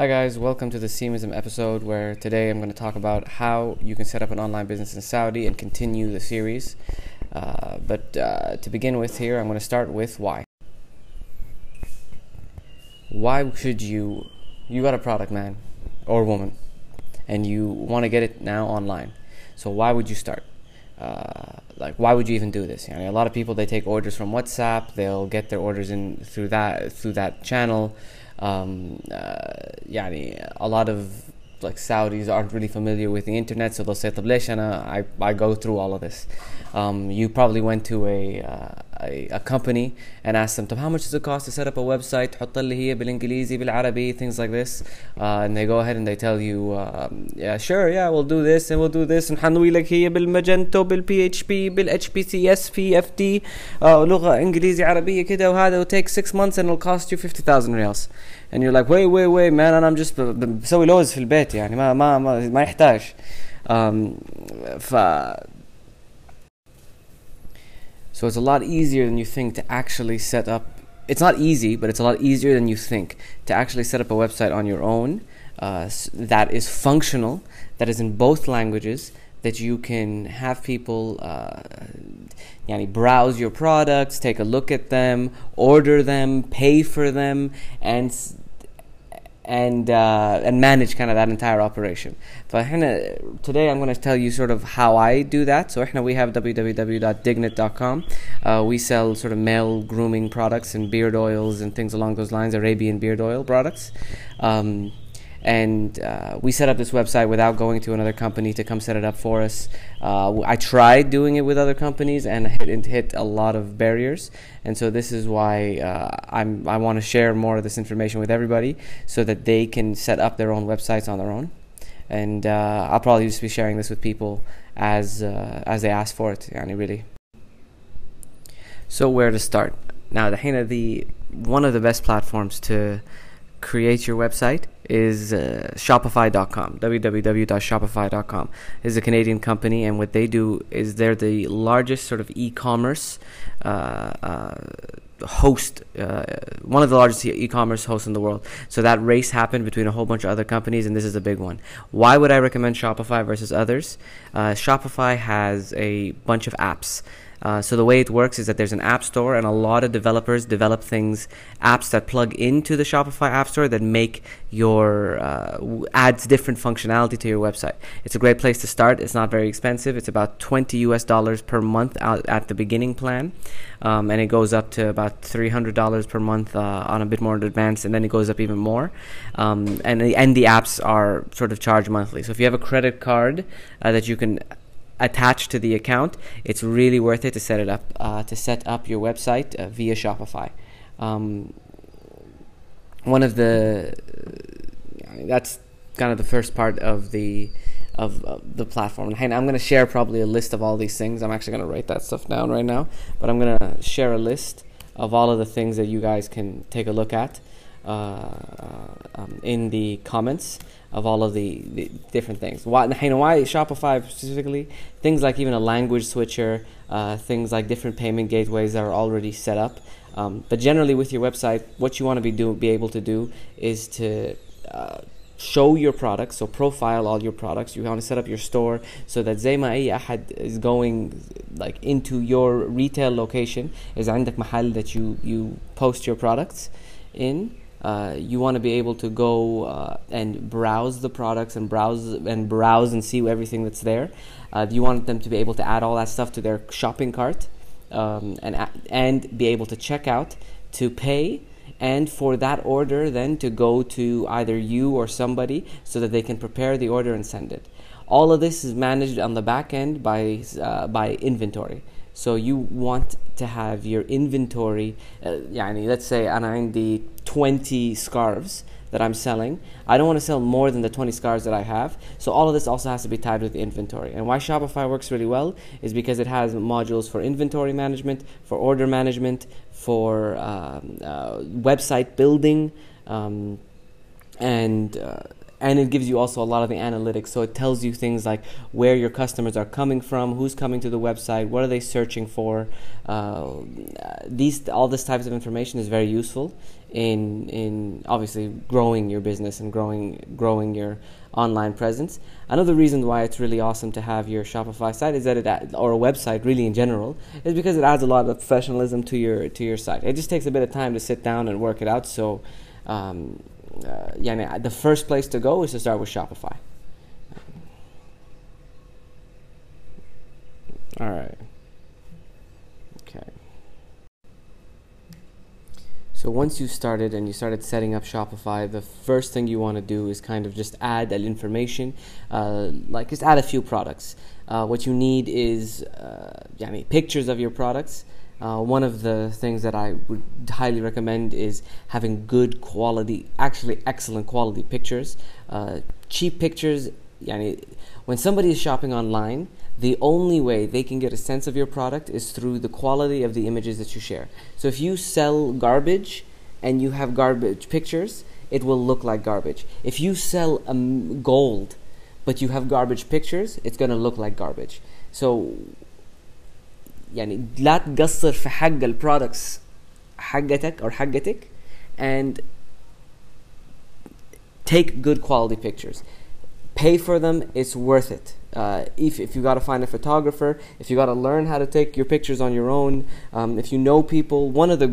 Hi, guys, welcome to the Seamism episode where today I'm going to talk about how you can set up an online business in Saudi and continue the series. Uh, but uh, to begin with, here I'm going to start with why. Why should you? You got a product, man or woman, and you want to get it now online. So, why would you start? Uh, like why would you even do this? You know, a lot of people they take orders from WhatsApp. They'll get their orders in through that through that channel Um, uh, يعني a lot of like Saudis aren't really familiar with the internet, so they'll say, طب ليش أنا I, I go through all of this. Um, you probably went to a, uh, a, a company and asked them, طب how much does it cost to set up a website? تحط لي هي بالإنجليزي بالعربي, things like this. Uh, and they go ahead and they tell you, um, yeah, sure, yeah, we'll do this and we'll do this. نحنوي لك هي بالماجنتو بالPHP بالHPCS FD uh, لغة إنجليزي عربية كده وهذا will take six months and it'll cost you 50,000 riyals. And you're like, wait, wait, wait, man, أنا I'm just بسوي لوز في البيت يعني ما ما ما, ما يحتاج. Um, ف so it's a lot easier than you think to actually set up. It's not easy, but it's a lot easier than you think to actually set up a website on your own uh, that is functional, that is in both languages, that you can have people uh, yani browse your products, take a look at them, order them, pay for them, and and uh, and manage kind of that entire operation. So today I'm going to tell you sort of how I do that. So we have www.dignit.com. Uh, we sell sort of male grooming products and beard oils and things along those lines, Arabian beard oil products. Um, and uh, we set up this website without going to another company to come set it up for us. Uh, I tried doing it with other companies and hit, hit a lot of barriers, and so this is why uh, I'm I want to share more of this information with everybody so that they can set up their own websites on their own. And uh, I'll probably just be sharing this with people as uh, as they ask for it. Yani really. So where to start? Now the the one of the best platforms to create your website is uh, Shopify.com. www.shopify.com is a Canadian company, and what they do is they're the largest sort of e-commerce uh, uh, host, uh, one of the largest e-commerce hosts in the world. So that race happened between a whole bunch of other companies, and this is a big one. Why would I recommend Shopify versus others? Uh, Shopify has a bunch of apps. Uh, so the way it works is that there's an app store, and a lot of developers develop things, apps that plug into the Shopify app store that make your uh, adds different functionality to your website. It's a great place to start. It's not very expensive. It's about 20 US dollars per month out at the beginning plan, um, and it goes up to about 300 dollars per month uh, on a bit more advanced, and then it goes up even more. Um, and the, and the apps are sort of charged monthly. So if you have a credit card uh, that you can attached to the account, it's really worth it to set it up uh, to set up your website uh, via Shopify. Um, one of the that's kind of the first part of the of, of the platform. And I'm going to share probably a list of all these things. I'm actually going to write that stuff down right now, but I'm going to share a list of all of the things that you guys can take a look at uh, um, in the comments of all of the, the different things. Why, you know, why Shopify specifically? Things like even a language switcher, uh, things like different payment gateways that are already set up. Um, but generally, with your website, what you want to be do be able to do is to uh, show your products, so profile all your products. You want to set up your store so that زي ما أي أحد is going like into your retail location is عندك محل that you you post your products in uh, you want to be able to go uh, and browse the products and browse and browse and see everything that's there. Uh, you want them to be able to add all that stuff to their shopping cart um, and and be able to check out, to pay, and for that order then to go to either you or somebody so that they can prepare the order and send it. All of this is managed on the back end by uh, by inventory. So you want to have your inventory. Uh, yani, let's say and I'm the 20 scarves that I'm selling. I don't want to sell more than the 20 scarves that I have. So all of this also has to be tied with the inventory. And why Shopify works really well is because it has modules for inventory management, for order management, for um, uh, website building, um, and uh, and it gives you also a lot of the analytics. So it tells you things like where your customers are coming from, who's coming to the website, what are they searching for. Uh, these all this types of information is very useful in in obviously growing your business and growing growing your online presence. Another reason why it's really awesome to have your Shopify site is that it or a website really in general is because it adds a lot of professionalism to your to your site. It just takes a bit of time to sit down and work it out. So. Um, uh, yeah, the first place to go is to start with Shopify. All right. Okay. So once you started and you started setting up Shopify, the first thing you want to do is kind of just add that information, uh, like just add a few products. Uh, what you need is, uh, yeah, pictures of your products. Uh, one of the things that I would highly recommend is having good quality, actually excellent quality pictures. Uh, cheap pictures, yani, when somebody is shopping online, the only way they can get a sense of your product is through the quality of the images that you share. So if you sell garbage and you have garbage pictures, it will look like garbage. If you sell um, gold but you have garbage pictures, it's going to look like garbage. So يعني لا تقصر في حق البرودكتس حقتك or حقتك and take good quality pictures pay for them it's worth it uh, if, if you got to find a photographer if you got to learn how to take your pictures on your own um, if you know people one of the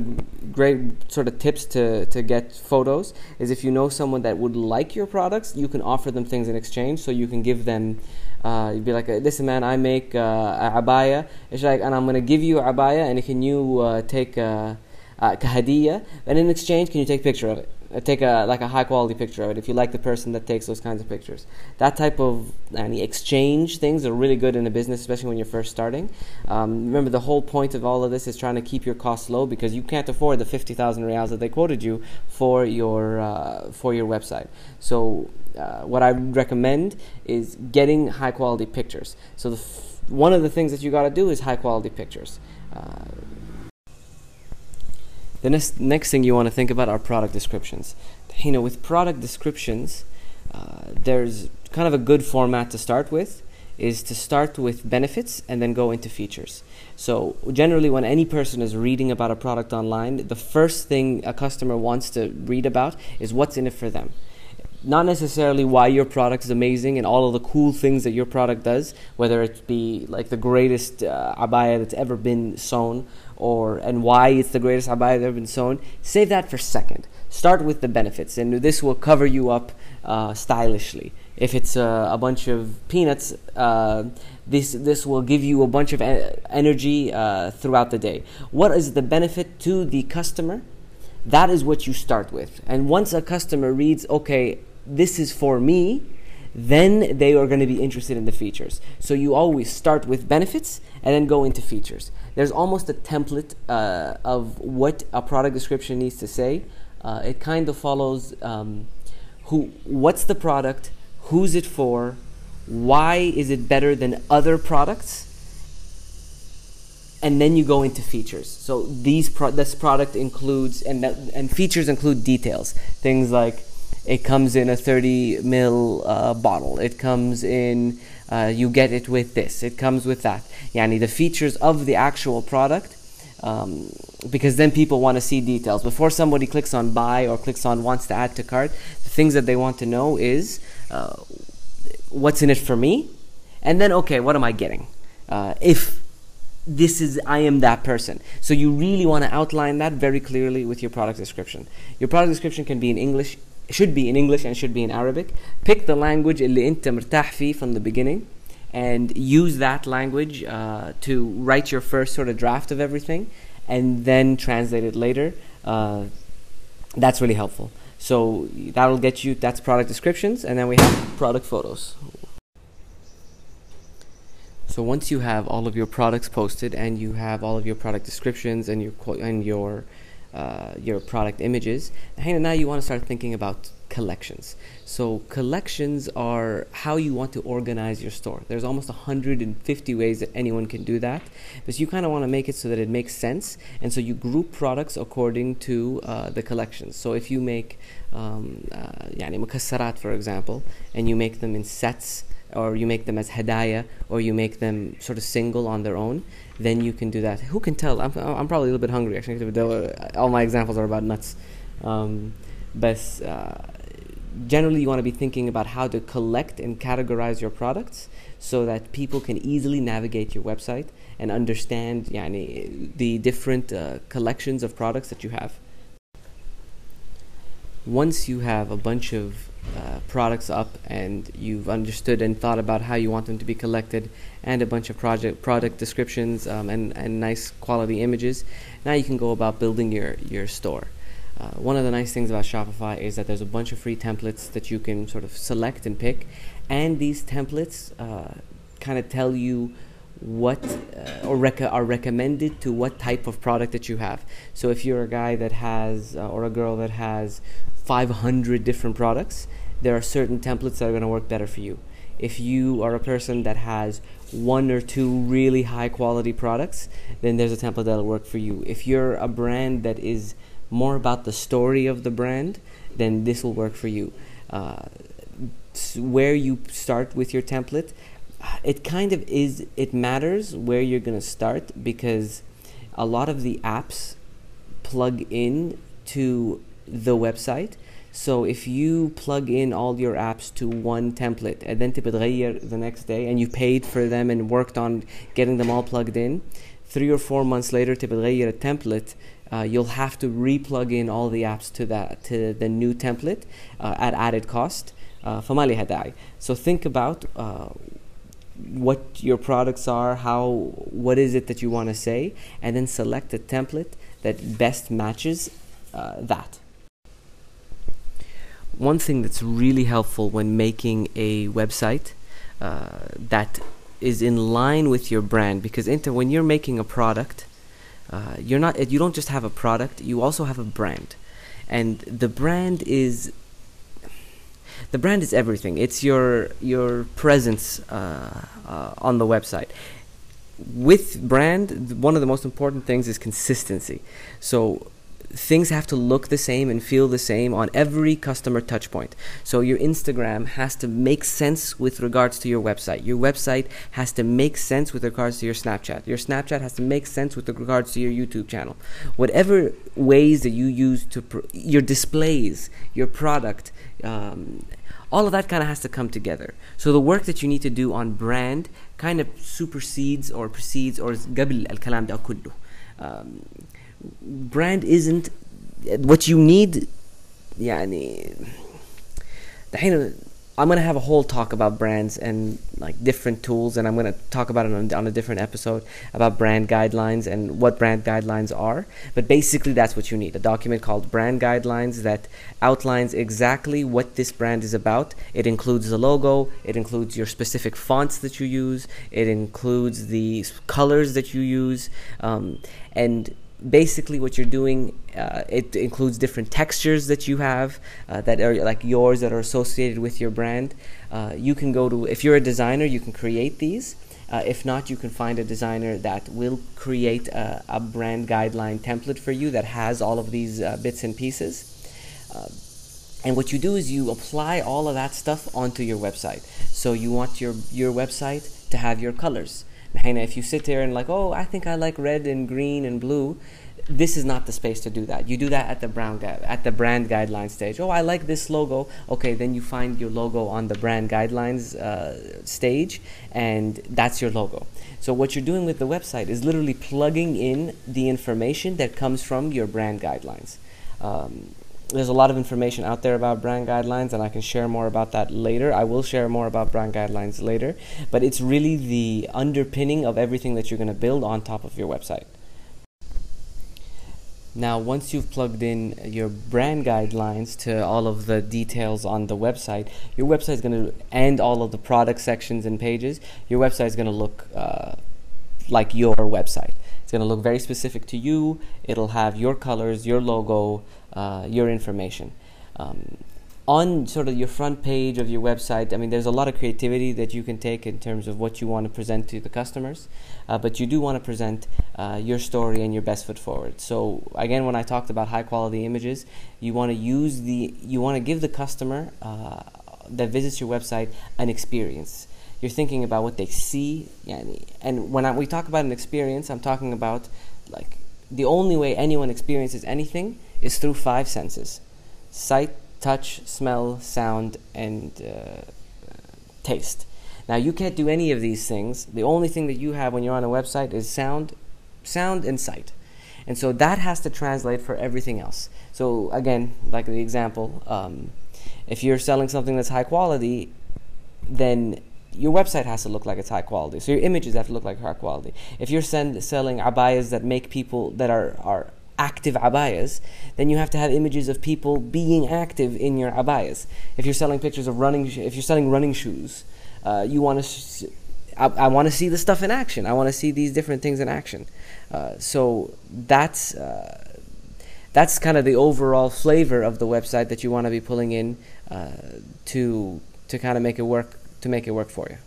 great sort of tips to, to get photos is if you know someone that would like your products you can offer them things in exchange so you can give them uh, you'd be like, listen, man, I make uh, a abaya. It's like, and I'm gonna give you a abaya, and can you uh, take a, a kahadiya? And in exchange, can you take a picture of it? Uh, take a like a high quality picture of it if you like the person that takes those kinds of pictures. That type of any exchange things are really good in a business, especially when you're first starting. Um, remember, the whole point of all of this is trying to keep your costs low because you can't afford the fifty thousand reals that they quoted you for your uh, for your website. So uh, what I recommend is getting high quality pictures. So f- one of the things that you got to do is high quality pictures. Uh, the next, next thing you want to think about are product descriptions. You know, with product descriptions, uh, there's kind of a good format to start with is to start with benefits and then go into features. So, generally, when any person is reading about a product online, the first thing a customer wants to read about is what's in it for them not necessarily why your product is amazing and all of the cool things that your product does, whether it be like the greatest uh, abaya that's ever been sewn, or and why it's the greatest abaya that's ever been sewn. Save that for second. Start with the benefits, and this will cover you up uh, stylishly. If it's uh, a bunch of peanuts, uh, this this will give you a bunch of energy uh, throughout the day. What is the benefit to the customer? That is what you start with. And once a customer reads, okay, this is for me, then they are going to be interested in the features. So you always start with benefits and then go into features. There's almost a template uh, of what a product description needs to say. Uh, it kind of follows um, who, what's the product, who's it for, why is it better than other products, and then you go into features. So these pro- this product includes and that, and features include details, things like it comes in a 30 mil uh, bottle. It comes in, uh, you get it with this. It comes with that. Yani the features of the actual product. Um, because then people want to see details. Before somebody clicks on buy or clicks on wants to add to cart, the things that they want to know is uh, what's in it for me, and then okay, what am I getting? Uh, if this is I am that person. So you really want to outline that very clearly with your product description. Your product description can be in English, should be in English and should be in Arabic. Pick the language اللي انت مرتاح فيه from the beginning and use that language uh, to write your first sort of draft of everything and then translate it later. Uh, that's really helpful. So that'll get you that's product descriptions and then we have product photos. So once you have all of your products posted and you have all of your product descriptions and your and your uh, your product images. Now you want to start thinking about collections. So collections are how you want to organize your store. There's almost 150 ways that anyone can do that, but you kind of want to make it so that it makes sense, and so you group products according to uh, the collections. So if you make um, uh, يعني for example, and you make them in sets or you make them as hadaya or you make them sort of single on their own then you can do that. Who can tell? I'm, I'm probably a little bit hungry actually all my examples are about nuts. Um, but uh, generally you want to be thinking about how to collect and categorize your products so that people can easily navigate your website and understand yani, the different uh, collections of products that you have. Once you have a bunch of uh, products up and you've understood and thought about how you want them to be collected and a bunch of project product descriptions um, and, and nice quality images now you can go about building your, your store uh, one of the nice things about Shopify is that there's a bunch of free templates that you can sort of select and pick and these templates uh, kind of tell you what uh, or rec- are recommended to what type of product that you have. So if you're a guy that has uh, or a girl that has 500 different products, there are certain templates that are going to work better for you. If you are a person that has one or two really high quality products, then there's a template that'll work for you. If you're a brand that is more about the story of the brand, then this will work for you. Uh, where you start with your template, it kind of is, it matters where you're going to start because a lot of the apps plug in to the website so if you plug in all your apps to one template and then تبتغير the next day and you paid for them and worked on getting them all plugged in, three or four months later تبتغير a template uh, you'll have to re-plug in all the apps to that to the new template uh, at added cost. Uh, so think about uh, what your products are, how what is it that you want to say, and then select a template that best matches uh, that one thing that's really helpful when making a website uh, that is in line with your brand. Because when you're making a product uh, you're not you don't just have a product you also have a brand. And the brand is the brand is everything. It's your your presence uh, uh on the website. With brand one of the most important things is consistency. So things have to look the same and feel the same on every customer touch point. So your Instagram has to make sense with regards to your website. Your website has to make sense with regards to your Snapchat. Your Snapchat has to make sense with regards to your YouTube channel. Whatever ways that you use to pr- your displays, your product, um, all of that kind of has to come together. So the work that you need to do on brand kind of supersedes or precedes or قبل الكلام ده كله. Um, brand isn't what you need يعني دحين I'm gonna have a whole talk about brands and like different tools, and I'm gonna talk about it on, on, a different episode about brand guidelines and what brand guidelines are. But basically, that's what you need a document called Brand Guidelines that outlines exactly what this brand is about. It includes the logo, it includes your specific fonts that you use, it includes the colors that you use, um, and basically what you're doing uh, it includes different textures that you have uh, that are like yours that are associated with your brand. Uh, you can go to if you're a designer you can create these. Uh, if not you can find a designer that will create a, a, brand guideline template for you that has all of these uh, bits and pieces. Uh, and what you do is you apply all of that stuff onto your website. So you want your your website to have your colors if you sit there and like, oh, I think I like red and green and blue, this is not the space to do that. You do that at the brown gu- at the brand guidelines stage. Oh, I like this logo. Okay, then you find your logo on the brand guidelines uh, stage, and that's your logo. So what you're doing with the website is literally plugging in the information that comes from your brand guidelines. Um, there's a lot of information out there about brand guidelines, and I can share more about that later. I will share more about brand guidelines later, but it's really the underpinning of everything that you're going to build on top of your website. Now, once you've plugged in your brand guidelines to all of the details on the website, your website is going to end all of the product sections and pages. Your website is going to look uh, like your website It's going to look very specific to you. It'll have your colors, your logo, uh, your information. Um, on sort of your front page of your website, I mean, there's a lot of creativity that you can take in terms of what you want to present to the customers, uh, but you do want to present uh, your story and your best foot forward. So again, when I talked about high quality images, you want to use the, you want to give the customer uh, that visits your website an experience. You're thinking about what they see, and when I, we talk about an experience, I'm talking about like the only way anyone experiences anything is through five senses: sight touch, smell, sound, and uh, taste. Now you can't do any of these things. The only thing that you have when you're on a website is sound, sound and sight. And so that has to translate for everything else. So again, like the example, um, if you're selling something that's high quality, then your website has to look like it's high quality. So your images have to look like high quality. If you're send, selling abayas that make people that are, are active abayas, then you have to have images of people being active in your abayas. If you're selling pictures of running, if you're selling running shoes, uh, you want to. Sh- I, I want to see the stuff in action. I want to see these different things in action. Uh, so that's uh, that's kind of the overall flavor of the website that you want to be pulling in uh, to to kind of make it work to make it work for you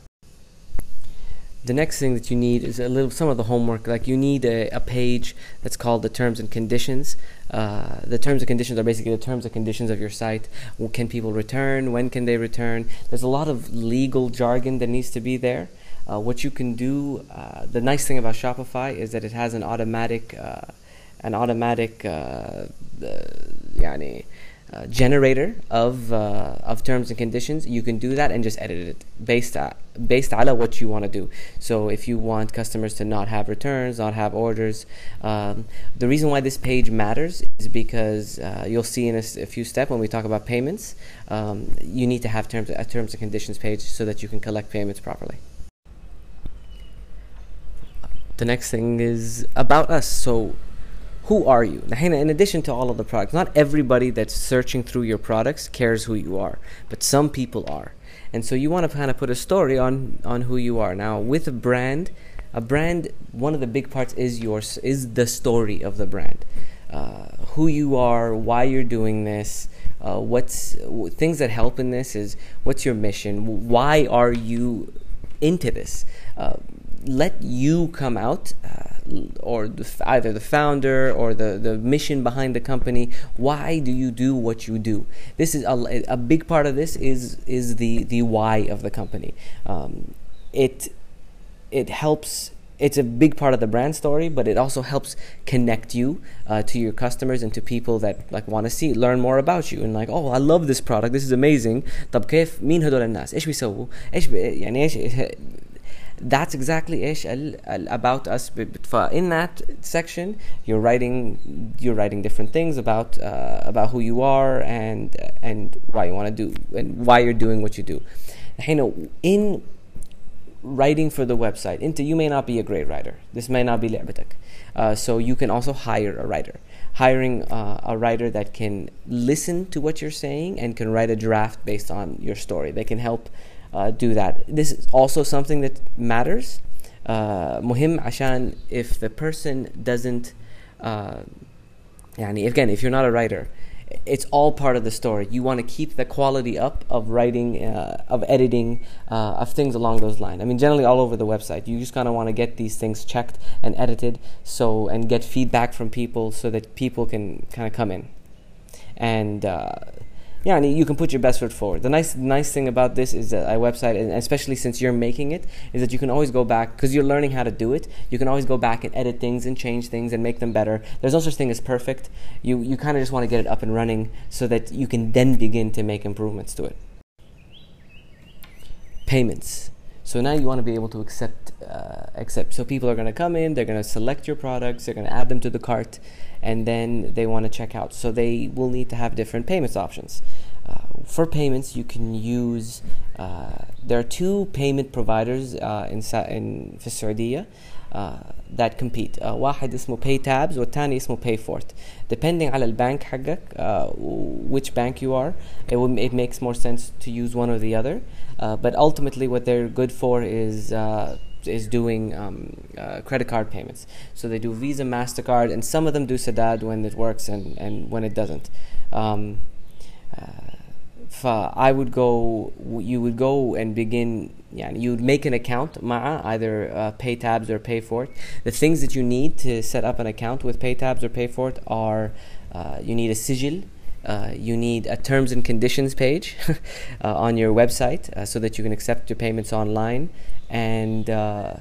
the next thing that you need is a little some of the homework. Like you need a, a page that's called the terms and conditions. Uh, the terms and conditions are basically the terms and conditions of your site. Can people return? When can they return? There's a lot of legal jargon that needs to be there. Uh, what you can do uh, the nice thing about shopify is that it has an automatic uh, an automatic uh, uh, uh, generator of uh, of terms and conditions, you can do that and just edit it based on based what you want to do. So if you want customers to not have returns, not have orders, um, the reason why this page matters is because uh, you'll see in a, a few steps when we talk about payments, um, you need to have terms a terms and conditions page so that you can collect payments properly. The next thing is about us. So who are you? In addition to all of the products, not everybody that's searching through your products cares who you are, but some people are. And so you want to kind of put a story on on who you are. Now, with a brand, a brand, one of the big parts is yours is the story of the brand. Uh, who you are, why you're doing this, uh, what's w- things that help in this is what's your mission, why are you into this. Uh, let you come out, uh, or the, either the founder or the, the mission behind the company. Why do you do what you do? This is a, a big part of this is is the the why of the company. Um, it it helps it's a big part of the brand story, but it also helps connect you uh, to your customers and to people that like want to see learn more about you and like oh I love this product this is amazing طب كيف مين هدول الناس ايش بيسووا ايش يعني ايش that's exactly ish about us in that section you're writing you're writing different things about uh, about who you are and and why you want to do and why you're doing what you do you know in writing for the website into you may not be a great writer this may not be لعبتك uh, so you can also hire a writer hiring uh, a writer that can listen to what you're saying and can write a draft based on your story they can help uh, do that. This is also something that matters. Uh, muhim uh, ashan if the person doesn't, uh, again, if you're not a writer, it's all part of the story. You want to keep the quality up of writing, uh, of editing, uh, of things along those lines. I mean, generally all over the website, you just kind of want to get these things checked and edited, so and get feedback from people so that people can kind of come in, and uh, yeah, and you can put your best foot forward. The nice nice thing about this is that a website, and especially since you're making it, is that you can always go back because you're learning how to do it. You can always go back and edit things and change things and make them better. There's no such thing as perfect. You you kind of just want to get it up and running so that you can then begin to make improvements to it. Payments. So now you want to be able to accept uh, accept. So people are going to come in, they're going to select your products, they're going to add them to the cart, and then they want to check out. So they will need to have different payments options. Uh, for payments, you can use. Uh, there are two payment providers uh, in in في السعودية uh, that compete. Uh, واحد اسمه PayTabs والثاني اسمه PayFort. Depending على البنك حقك, uh, which bank you are, it, will, it makes more sense to use one or the other. Uh, but ultimately, what they're good for is uh, is doing um, uh, credit card payments. So they do Visa, Mastercard, and some of them do Sadad when it works and, and when it doesn't. Um, uh, I would go. You would go and begin. Yeah, you would make an account مع either uh, PayTabs or PayFort. The things that you need to set up an account with PayTabs or PayFort are uh, you need a sigil. Uh, you need a terms and conditions page uh, on your website uh, so that you can accept your payments online, and uh,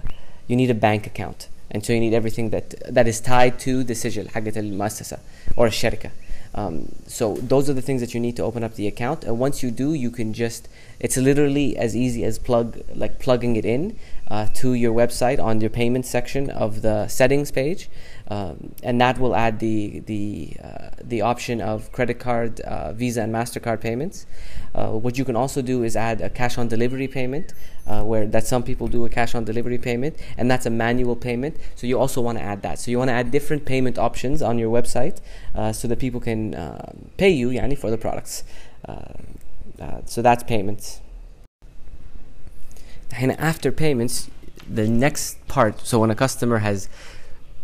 you need a bank account. And so you need everything that that is tied to the sigil حقت المؤسسة or الشركة. Um, so those are the things that you need to open up the account. And once you do, you can just it's literally as easy as plug like plugging it in uh, to your website on your payment section of the settings page, um, and that will add the the uh, the option of credit card, uh, Visa, and Mastercard payments. Uh, what you can also do is add a cash on delivery payment, uh, where that some people do a cash on delivery payment, and that's a manual payment. So you also want to add that. So you want to add different payment options on your website, uh, so that people can pay you, yani, for the products. Uh, so that's payments. And after payments, the next part. So when a customer has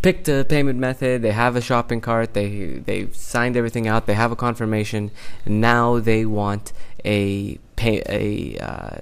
picked a payment method, they have a shopping cart, they they've signed everything out, they have a confirmation. Now they want a pay a. Uh,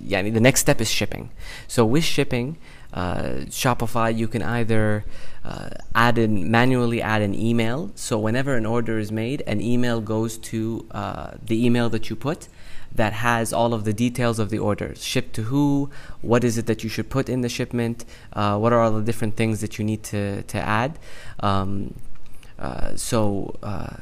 yeah, the next step is shipping. So with shipping, uh, Shopify, you can either uh, add in manually add an email. So whenever an order is made, an email goes to uh, the email that you put that has all of the details of the order shipped to who what is it that you should put in the shipment uh, what are all the different things that you need to, to add. Um, uh, so uh,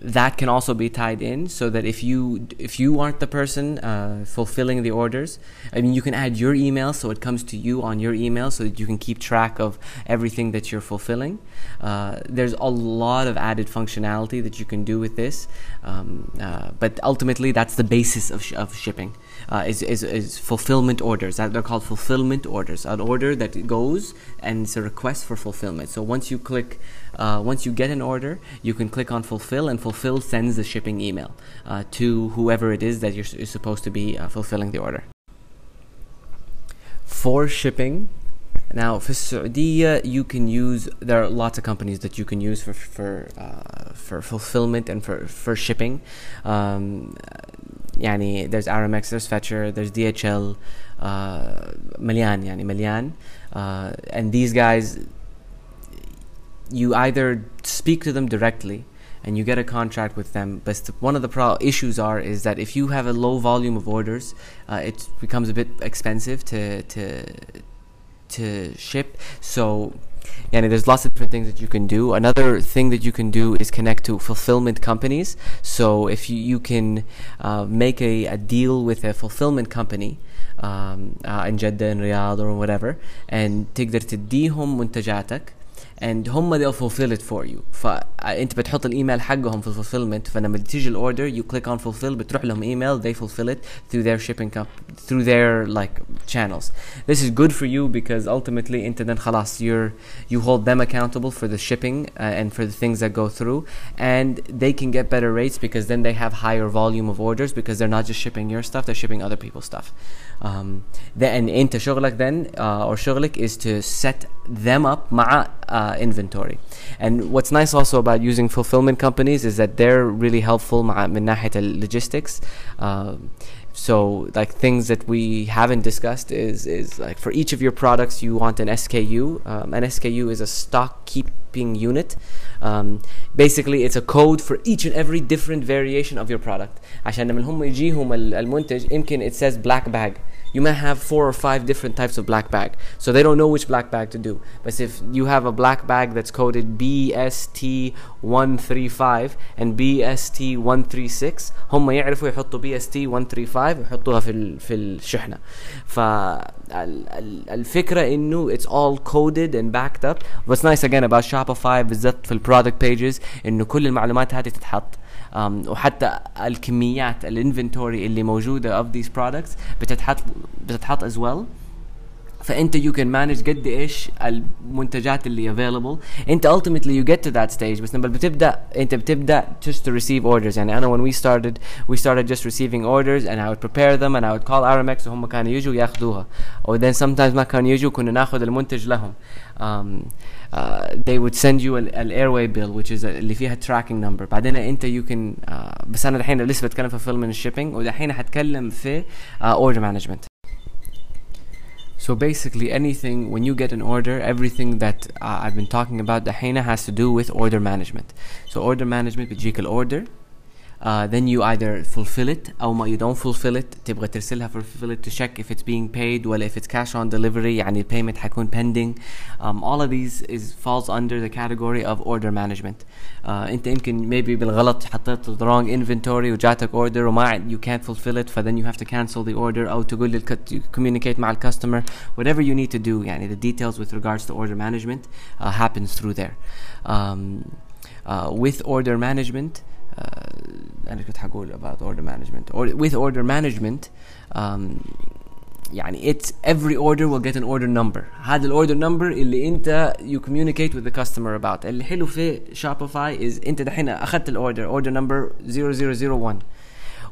that can also be tied in so that if you if you aren't the person uh, fulfilling the orders i mean you can add your email so it comes to you on your email so that you can keep track of everything that you're fulfilling uh, there's a lot of added functionality that you can do with this um, uh, but ultimately that's the basis of, sh- of shipping uh, is, is, is fulfillment orders. They're called fulfillment orders. An order that goes and it's a request for fulfillment. So once you click, uh, once you get an order, you can click on fulfill, and fulfill sends the shipping email uh, to whoever it is that you're, you're supposed to be uh, fulfilling the order. For shipping, now for Saudiya, you can use there are lots of companies that you can use for for uh, for fulfillment and for for shipping. Um, there's Aramex there's Fetchr there's DHL uh, مليان Melian, uh, and these guys you either speak to them directly and you get a contract with them. But one of the pro- issues are is that if you have a low volume of orders, uh, it becomes a bit expensive to to to ship. So yeah, there's lots of different things that you can do. Another thing that you can do is connect to fulfillment companies. So if you, you can uh, make a, a deal with a fulfillment company um, uh, in Jeddah, in Riyadh, or whatever, and تقدر تديهم منتجاتك and هم they'll fulfill it for you فانت بتحط الايميل حقهم في الفولفيلمنت فلما تيجي الاوردر you click on fulfill بتروح لهم email they fulfill it through their shipping comp- through their like channels this is good for you because ultimately انت then خلاص you're you hold them accountable for the shipping uh, and for the things that go through and they can get better rates because then they have higher volume of orders because they're not just shipping your stuff they're shipping other people's stuff um, then انت شغلك then uh, or شغلك is to set them up مع uh, inventory and what's nice also about using fulfillment companies is that they're really helpful مع من ناحية logistics uh, so like things that we haven't discussed is is like for each of your products you want an SKU um, an SKU is a stock keeping unit um, basically it's a code for each and every different variation of your product عشان لما هم يجيهم المنتج يمكن it says black bag you may have four or five different types of black bag. So they don't know which black bag to do. But if you have a black bag that's coded BST135 and BST136 هم يعرفوا يحطوا BST135 ويحطوها في ال في الشحنة. فالفكرة انه it's all coded and backed up. What's nice again about Shopify بالذات في البرودكت pages انه كل المعلومات هذه تتحط. Um, وحتى الكميات الإنفنتوري اللي موجودة of these products بتتحط بتتحط as well. فانت يو كان مانج قد ايش المنتجات اللي افيلبل انت ultimately يو get تو ذات ستيج بس لما بتبدا انت بتبدا just to receive orders. يعني انا when we started we started just receiving orders and I would prepare them and I would call Aramex وهم كانوا يجوا ياخذوها or oh, then sometimes ما كانوا يجوا كنا ناخذ المنتج لهم. Um, uh, they would send you an airway bill which is a, اللي فيها tracking number. بعدين انت you can uh, بس انا الحين لسه بتكلم في fulfillment shipping ودحين حتكلم في uh, order management. So basically, anything when you get an order, everything that uh, I've been talking about, the Hina has to do with order management. So order management بتجيك order, uh, then you either fulfill it أو ما you don't fulfill it تبغى ترسلها fulfill it to check if it's being paid ولا if it's cash on delivery يعني payment حيكون pending um, all of these is falls under the category of order management uh, انت يمكن maybe بالغلط حطيت the wrong inventory وجاتك order وما you can't fulfill it فthen you have to cancel the order أو تقول لل communicate مع customer whatever you need to do يعني the details with regards to order management uh, happens through there um, uh, with order management انا كنت حقول about order management or with order management um, يعني it's every order will get an order number هذا الاوردر نمبر اللي انت you communicate with the customer about اللي حلو في Shopify is انت دحين اخذت الاوردر order number 0001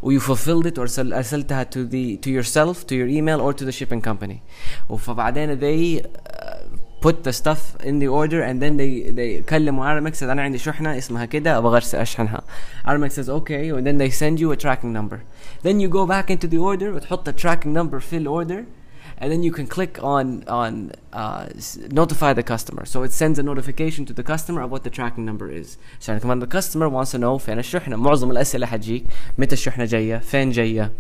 و you fulfilled it or ارسلتها to the to yourself to your email or to the shipping company وفبعدين they uh, put the stuff in the order and then they they كلموا Aramex انا عندي شحنه اسمها كده ابغى اشحنها Aramex says okay and then they send you a tracking number then you go back into the order وتحط the tracking number في order and then you can click on on uh, notify the customer so it sends a notification to the customer of what the tracking number is عشان كمان the customer wants to know فين الشحنه معظم الاسئله حتجيك متى الشحنه جايه فين جايه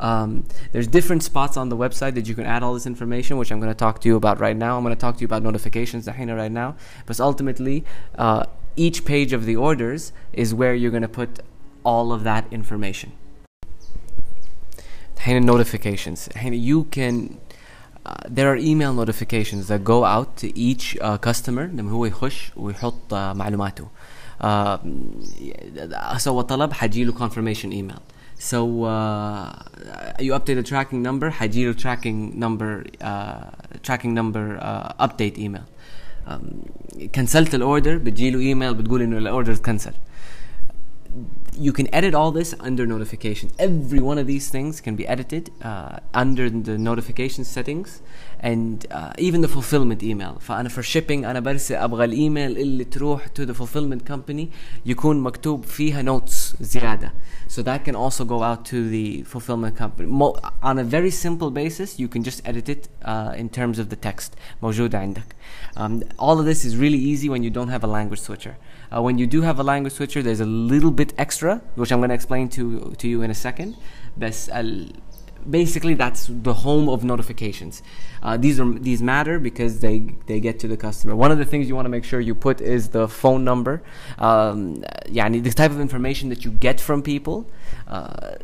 um, there's different spots on the website that you can add all this information, which I'm going to talk to you about right now. I'm going to talk to you about notifications دحين right now. But ultimately, uh, each page of the orders is where you're going to put all of that information. دحين notifications. you can uh, there are email notifications that go out to each uh, customer لما هو يخش ويحط uh, معلوماته. Uh, سوى طلب حجيله confirmation email. So uh, you update the tracking number حيجيله tracking number uh, tracking number uh, update email um, كنسلت الاوردر بتجيله ايميل بتقول انه الاوردر كنسل you can edit all this under notifications. Every one of these things can be edited uh, under the notification settings and uh, even the fulfillment email. فأنا for shipping أنا برسل أبغى الإيميل اللي تروح to the fulfillment company يكون مكتوب فيها notes زيادة. So that can also go out to the fulfillment company. Mo on a very simple basis, you can just edit it uh, in terms of the text. موجودة عندك. Um, all of this is really easy when you don't have a language switcher. Uh, when you do have a language switcher, there's a little bit extra, which I'm going to explain to to you in a second. بس basically that's the home of notifications. Uh, these are these matter because they they get to the customer. One of the things you want to make sure you put is the phone number. Um, يعني the type of information that you get from people. Uh,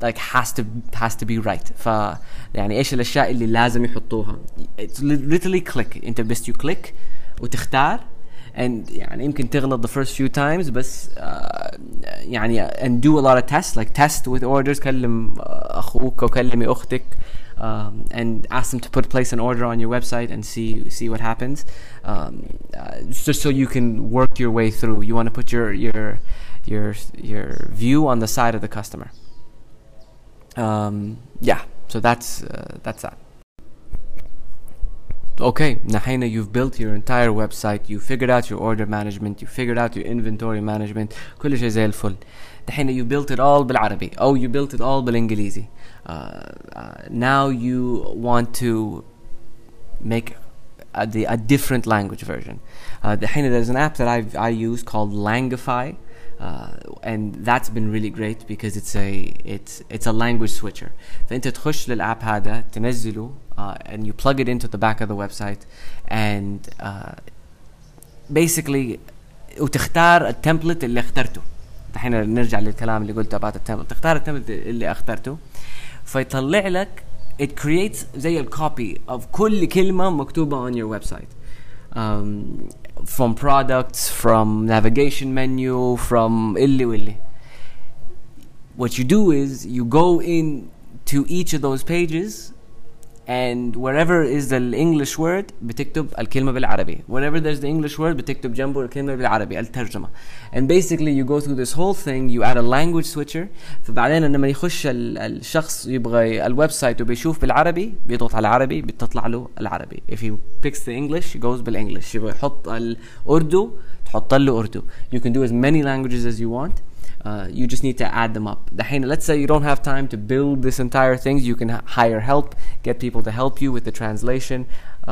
like has to has to be right ف يعني ايش الاشياء اللي لازم يحطوها it's literally click انت بس you click وتختار and يعني يمكن تغلط the first few times بس uh, يعني and do a lot of tests like test with orders كلم اخوك او كلمي اختك um, and ask them to put place an order on your website and see see what happens um, uh, just so you can work your way through you want to put your your your your view on the side of the customer um, yeah so that's uh, that's that okay Nahina you've built your entire website you figured out your order management you figured out your inventory management كل شيء زي الفل دحين you built it all بالعربي oh you built it all بالانجليزي uh, uh, now you want to make a, the, a different language version uh, دحين there's an app that I've, I use called Langify uh, and that's been really great because it's a it's it's a language switcher فانت تخش للاب هذا تنزله uh, and you plug it into the back of the website and uh, basically وتختار التمبلت اللي اخترته الحين نرجع للكلام اللي قلته about التمبلت تختار التمبلت اللي اخترته فيطلع لك it creates زي الكوبي of كل كلمة مكتوبة on your website um, from products from navigation menu from illi willi what you do is you go in to each of those pages and wherever is the English word بتكتب الكلمة بالعربي wherever there's the English word بتكتب جنبه الكلمة بالعربي الترجمة and basically you go through this whole thing you add a language switcher فبعدين لما يخش ال- الشخص يبغى الويب سايت وبيشوف بالعربي بيضغط على العربي بتطلع له العربي if he picks the English he goes بالانجلش يبغى يحط الأردو تحط له أردو you can do as many languages as you want uh, you just need to add them up. Let's say you don't have time to build this entire thing, you can hire help, get people to help you with the translation.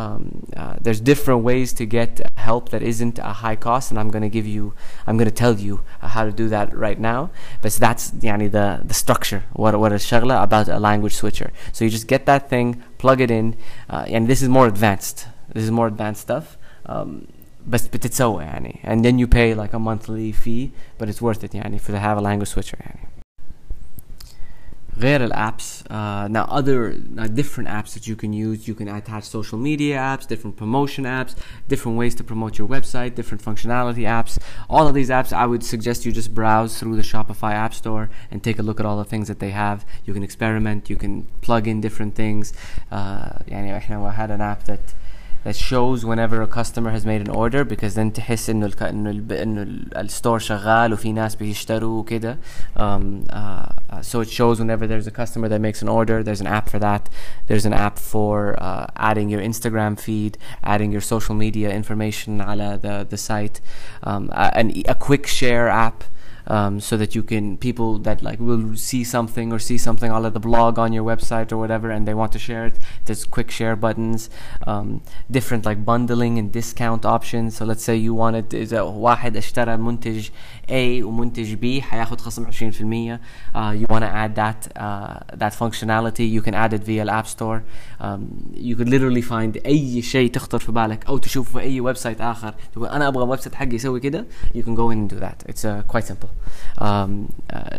Um, uh, there's different ways to get help that isn't a high cost, and I'm going to give you, I'm going to tell you uh, how to do that right now. But so that's yani, the, the structure, what, what is shagla about a language switcher. So you just get that thing, plug it in, uh, and this is more advanced. This is more advanced stuff. Um, بس بتتسوى يعني and then you pay like a monthly fee but it's worth it يعني for to have a language switcher يعني غير الابس uh, now other uh, different apps that you can use you can attach social media apps different promotion apps different ways to promote your website different functionality apps all of these apps I would suggest you just browse through the Shopify app store and take a look at all the things that they have you can experiment you can plug in different things uh, يعني احنا had an app that that shows whenever a customer has made an order because then تحس انه الك... انه الب... انه ال- الستور شغال وفي ناس بيشتروا وكده um, uh, uh, so it shows whenever there's a customer that makes an order there's an app for that there's an app for uh, adding your Instagram feed adding your social media information على the, the site um, a, an, a quick share app um, so that you can people that like will see something or see something all at the blog on your website or whatever and they want to share it there's quick share buttons um, different like bundling and discount options so let's say you wanted إذا واحد اشترى منتج A ومنتج B حياخد خصم 20% uh, you want to add that uh, that functionality you can add it via the app store um, you could literally find اي شيء تخطر في بالك او تشوفه في اي ويب سايت اخر تقول انا ابغى ويب سايت حقي يسوي كده you can go in and do that it's uh, quite simple um, uh,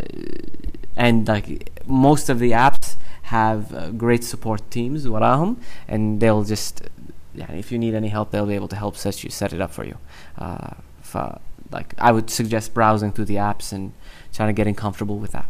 and like most of the apps have uh, great support teams وراهم and they'll just yeah, if you need any help they'll be able to help set you set it up for you uh, ف- like I would suggest browsing through the apps and trying to getting comfortable with that.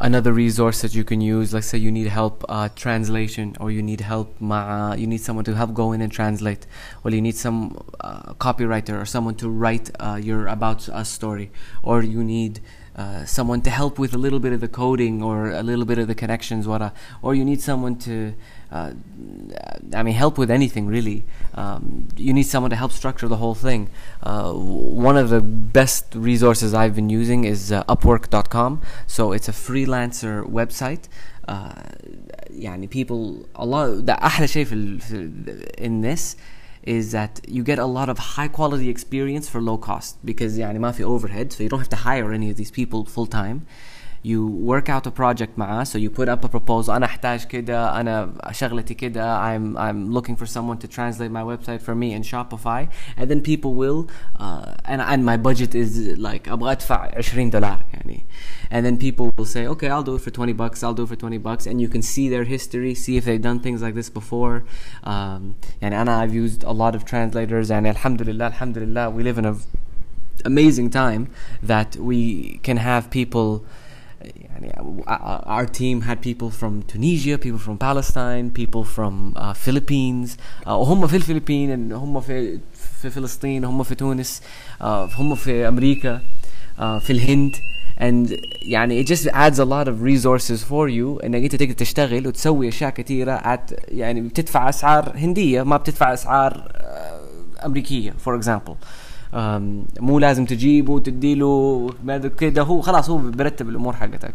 Another resource that you can use let's say you need help uh, translation or you need help مع you need someone to help go in and translate or you need some uh, copywriter or someone to write uh, your about us story or you need uh, someone to help with a little bit of the coding or a little bit of the connections ورا or you need someone to uh, I mean help with anything really um, you need someone to help structure the whole thing uh, one of the best resources I've been using is uh, upwork.com so it's a freelancer website uh, يعني people a lot ده أحلى شيء في, ال- في in this is that you get a lot of high quality experience for low cost because يعني ما في overhead so you don't have to hire any of these people full time you work out a project معاه so you put up a proposal أنا أحتاج كده أنا شغلتي كده I'm I'm looking for someone to translate my website for me in Shopify and then people will uh, and and my budget is like أبغى أدفع 20 دولار يعني and then people will say okay I'll do it for 20 bucks I'll do it for 20 bucks and you can see their history see if they've done things like this before um, يعني أنا I've used a lot of translators and alhamdulillah alhamdulillah we live in a amazing time that we can have people يعني uh, our team had people from Tunisia, people from Palestine, people from uh, Philippines. Uh, هم في الفلبين and هم في في فلسطين هم في تونس uh, هم في أمريكا uh, في الهند and يعني it just adds a lot of resources for you انك انت تقدر تشتغل وتسوي اشياء كثيره at يعني بتدفع اسعار هنديه ما بتدفع اسعار uh, امريكيه for example um, مو لازم تجيبه وتديله بعد كده هو خلاص هو برتب الامور حقتك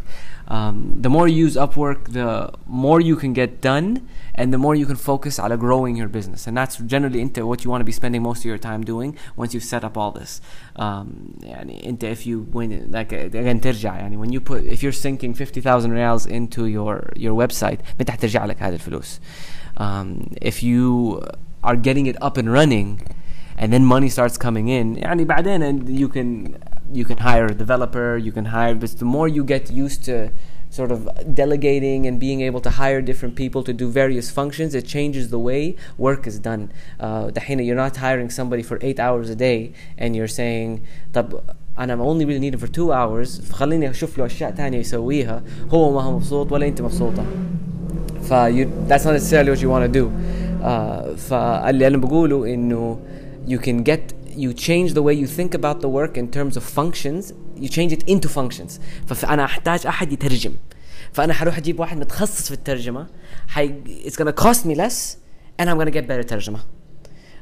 um, the more you use Upwork the more you can get done and the more you can focus على growing your business and that's generally into what you want to be spending most of your time doing once you've set up all this um, يعني انت if you when like again ترجع يعني when you put if you're sinking 50,000 reals into your your website متى حترجع لك هذه الفلوس um, if you are getting it up and running and then money starts coming in يعني بعدين and you can you can hire a developer you can hire but the more you get used to sort of delegating and being able to hire different people to do various functions it changes the way work is done uh, دحين you're not hiring somebody for eight hours a day and you're saying طب انا only really need him for two hours فخليني اشوف له اشياء تانية يسويها هو ما هو مبسوط ولا انت مبسوطه ف you, that's not necessarily what you want to do uh, فاللي انا بقوله انه you can get you change the way you think about the work in terms of functions you change it into functions فانا احتاج احد يترجم فانا حروح اجيب واحد متخصص في الترجمه حي it's gonna cost me less and I'm gonna get better ترجمه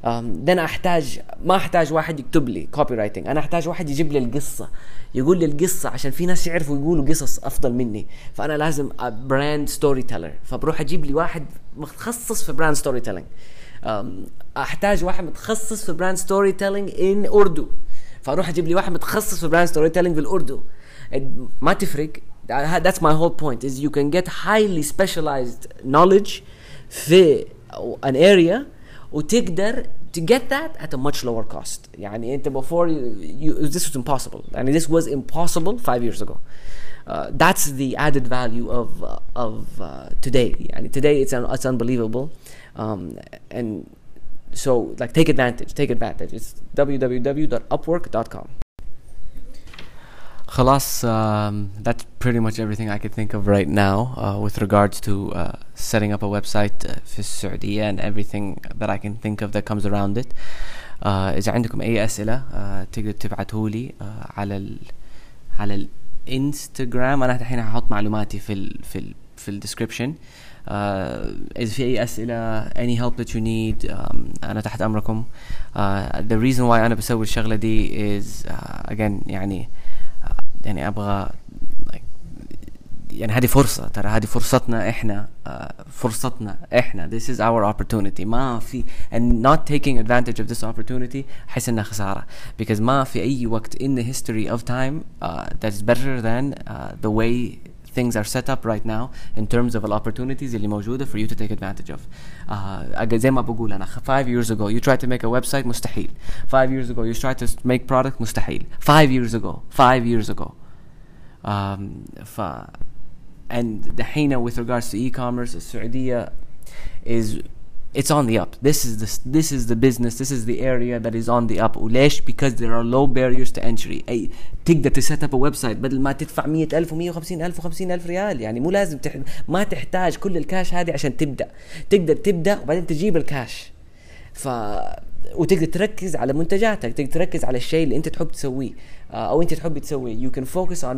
um, then احتاج ما احتاج واحد يكتب لي كوبي رايتنج انا احتاج واحد يجيب لي القصه يقول لي القصه عشان في ناس يعرفوا يقولوا قصص افضل مني فانا لازم براند ستوري تيلر فبروح اجيب لي واحد متخصص في براند ستوري تيلينج احتاج واحد متخصص في براند ستوري تيلينج ان اردو فاروح أجيب لي واحد متخصص في براند ستوري تيلينج بالاردو ما تفرق that's my whole point is you can get highly specialized knowledge في an area وتقدر to get that at a much lower cost يعني انت before you, you, this was impossible يعني this was impossible five years ago uh, that's the added value of uh, of uh, today يعني today it's it's unbelievable um, and so like take advantage take advantage it's www.upwork.com خلاص um, that's pretty much everything I could think of right now uh, with regards to uh, setting up a website uh, في السعودية and everything that I can think of that comes around it uh, إذا عندكم أي أسئلة uh, تقدر تبعتوا لي uh, على ال على الانستغرام أنا الحين هحط معلوماتي في ال في ال في الديسكربشن uh, إذا في أي أسئلة any help that you need um, أنا تحت أمركم uh, the reason why أنا بسوي الشغلة دي is uh, again يعني يعني ابغى يعني هذه فرصة ترى هذه فرصتنا احنا uh, فرصتنا احنا this is our opportunity ما في and not taking advantage of this opportunity احس انها خسارة because ما في اي وقت in the history of time uh, that's better than uh, the way things are set up right now in terms of the opportunities اللي موجودة for you to take advantage of. Uh, زي ما بقول أنا five years ago you tried to make a website مستحيل. Five years ago you tried to make product مستحيل. Five years ago. Five years ago. Um, ف and دحين with regards to e-commerce السعودية is it's on the up. This is the this is the business. This is the area that is on the up. وليش؟ because there are low barriers to entry. أي تقدر تسيت اب ويب سايت بدل ما تدفع 100000 و150000 و50000 ريال يعني مو لازم تح... ما تحتاج كل الكاش هذه عشان تبدا. تقدر تبدا وبعدين تجيب الكاش. ف وتقدر تركز على منتجاتك تقدر تركز على الشيء اللي انت تحب تسويه او انت تحب تسويه you can focus on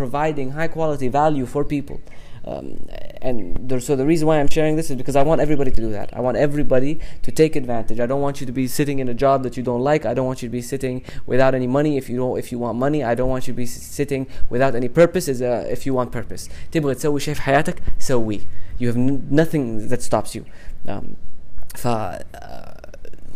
providing high quality value for people um, and there, so the reason why I'm sharing this is because I want everybody to do that. I want everybody to take advantage. I don't want you to be sitting in a job that you don't like. I don't want you to be sitting without any money if you don't if you want money. I don't want you to be sitting without any purpose is uh, if you want purpose. تبغى تسوي شيء في حياتك سويه. You have nothing that stops you. Um, ف uh,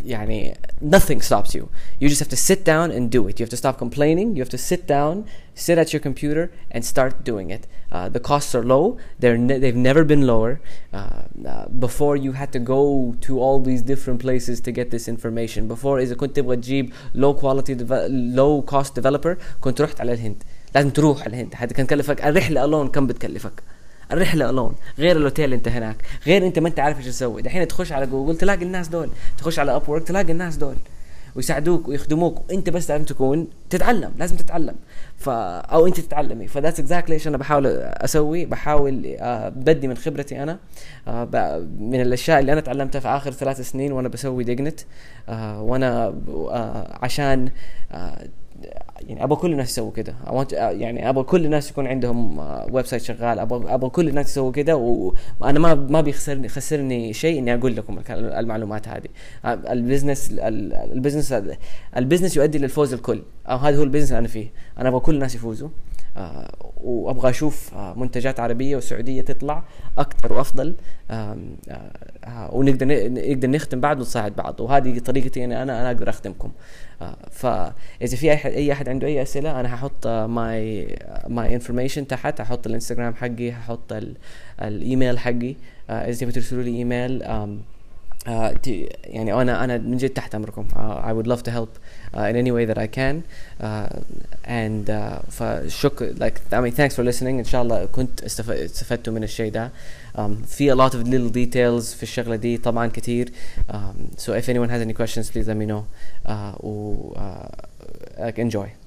يعني nothing stops you. You just have to sit down and do it. You have to stop complaining. You have to sit down, sit at your computer, and start doing it. Uh, the costs are low. They're ne- they've never been lower. Uh, uh, before you had to go to all these different places to get this information. Before إذا كنت تبغى تجيب low quality low cost developer كنت رحت على الهند. لازم تروح على الهند. هذا كان كلفك الرحلة alone كم بتكلفك؟ الرحلة الون غير الأوتيل أنت هناك غير أنت ما أنت عارف إيش تسوي. دحين تخش على جوجل تلاقي الناس دول تخش على اب وورك تلاقي الناس دول ويساعدوك ويخدموك. وانت بس لازم تكون تتعلم لازم تتعلم. ف أو أنت تتعلمي. فذاتس اكزاكتلي إيش أنا بحاول أسوي. بحاول uh, بدي من خبرتي أنا uh, من الأشياء اللي أنا تعلمتها في آخر ثلاث سنين وأنا بسوي ديجنت uh, وأنا عشان يعني أبغى كل الناس يسووا كده. يعني أبغى كل الناس يكون عندهم ويب سايت شغال. أبغى أبغى كل الناس يسووا كده. وأنا ما ما بيخسرني خسرني شيء إني أقول لكم المعلومات هذه. البزنس البزنس البزنس يؤدي للفوز الكل. أو هذا هو البزنس اللي أنا فيه. أنا أبغى كل الناس يفوزوا. آه وأبغى أشوف آه منتجات عربية وسعودية تطلع أكثر وأفضل. آه ونقدر نقدر نخدم بعض ونساعد بعض. وهذه طريقتي أنا أنا أنا أقدر اخدمكم فاذا في أي أي أحد عنده أي أسئلة أنا هحط ماي ماي انفورميشن تحت. هحط الإنستغرام حقي هحط الإيميل حقي. إذا تبغوا ترسلوا لي إيميل Uh, يعني أنا أنا من جد تحت امركم uh, I would love to help uh, in any way that I can uh, and uh, فشكر like I mean thanks for listening ان شاء الله كنت استفدتوا من الشيء ده um, في a lot of little details في الشغله دي طبعا كثير um, so if anyone has any questions please let me know uh, و uh, like enjoy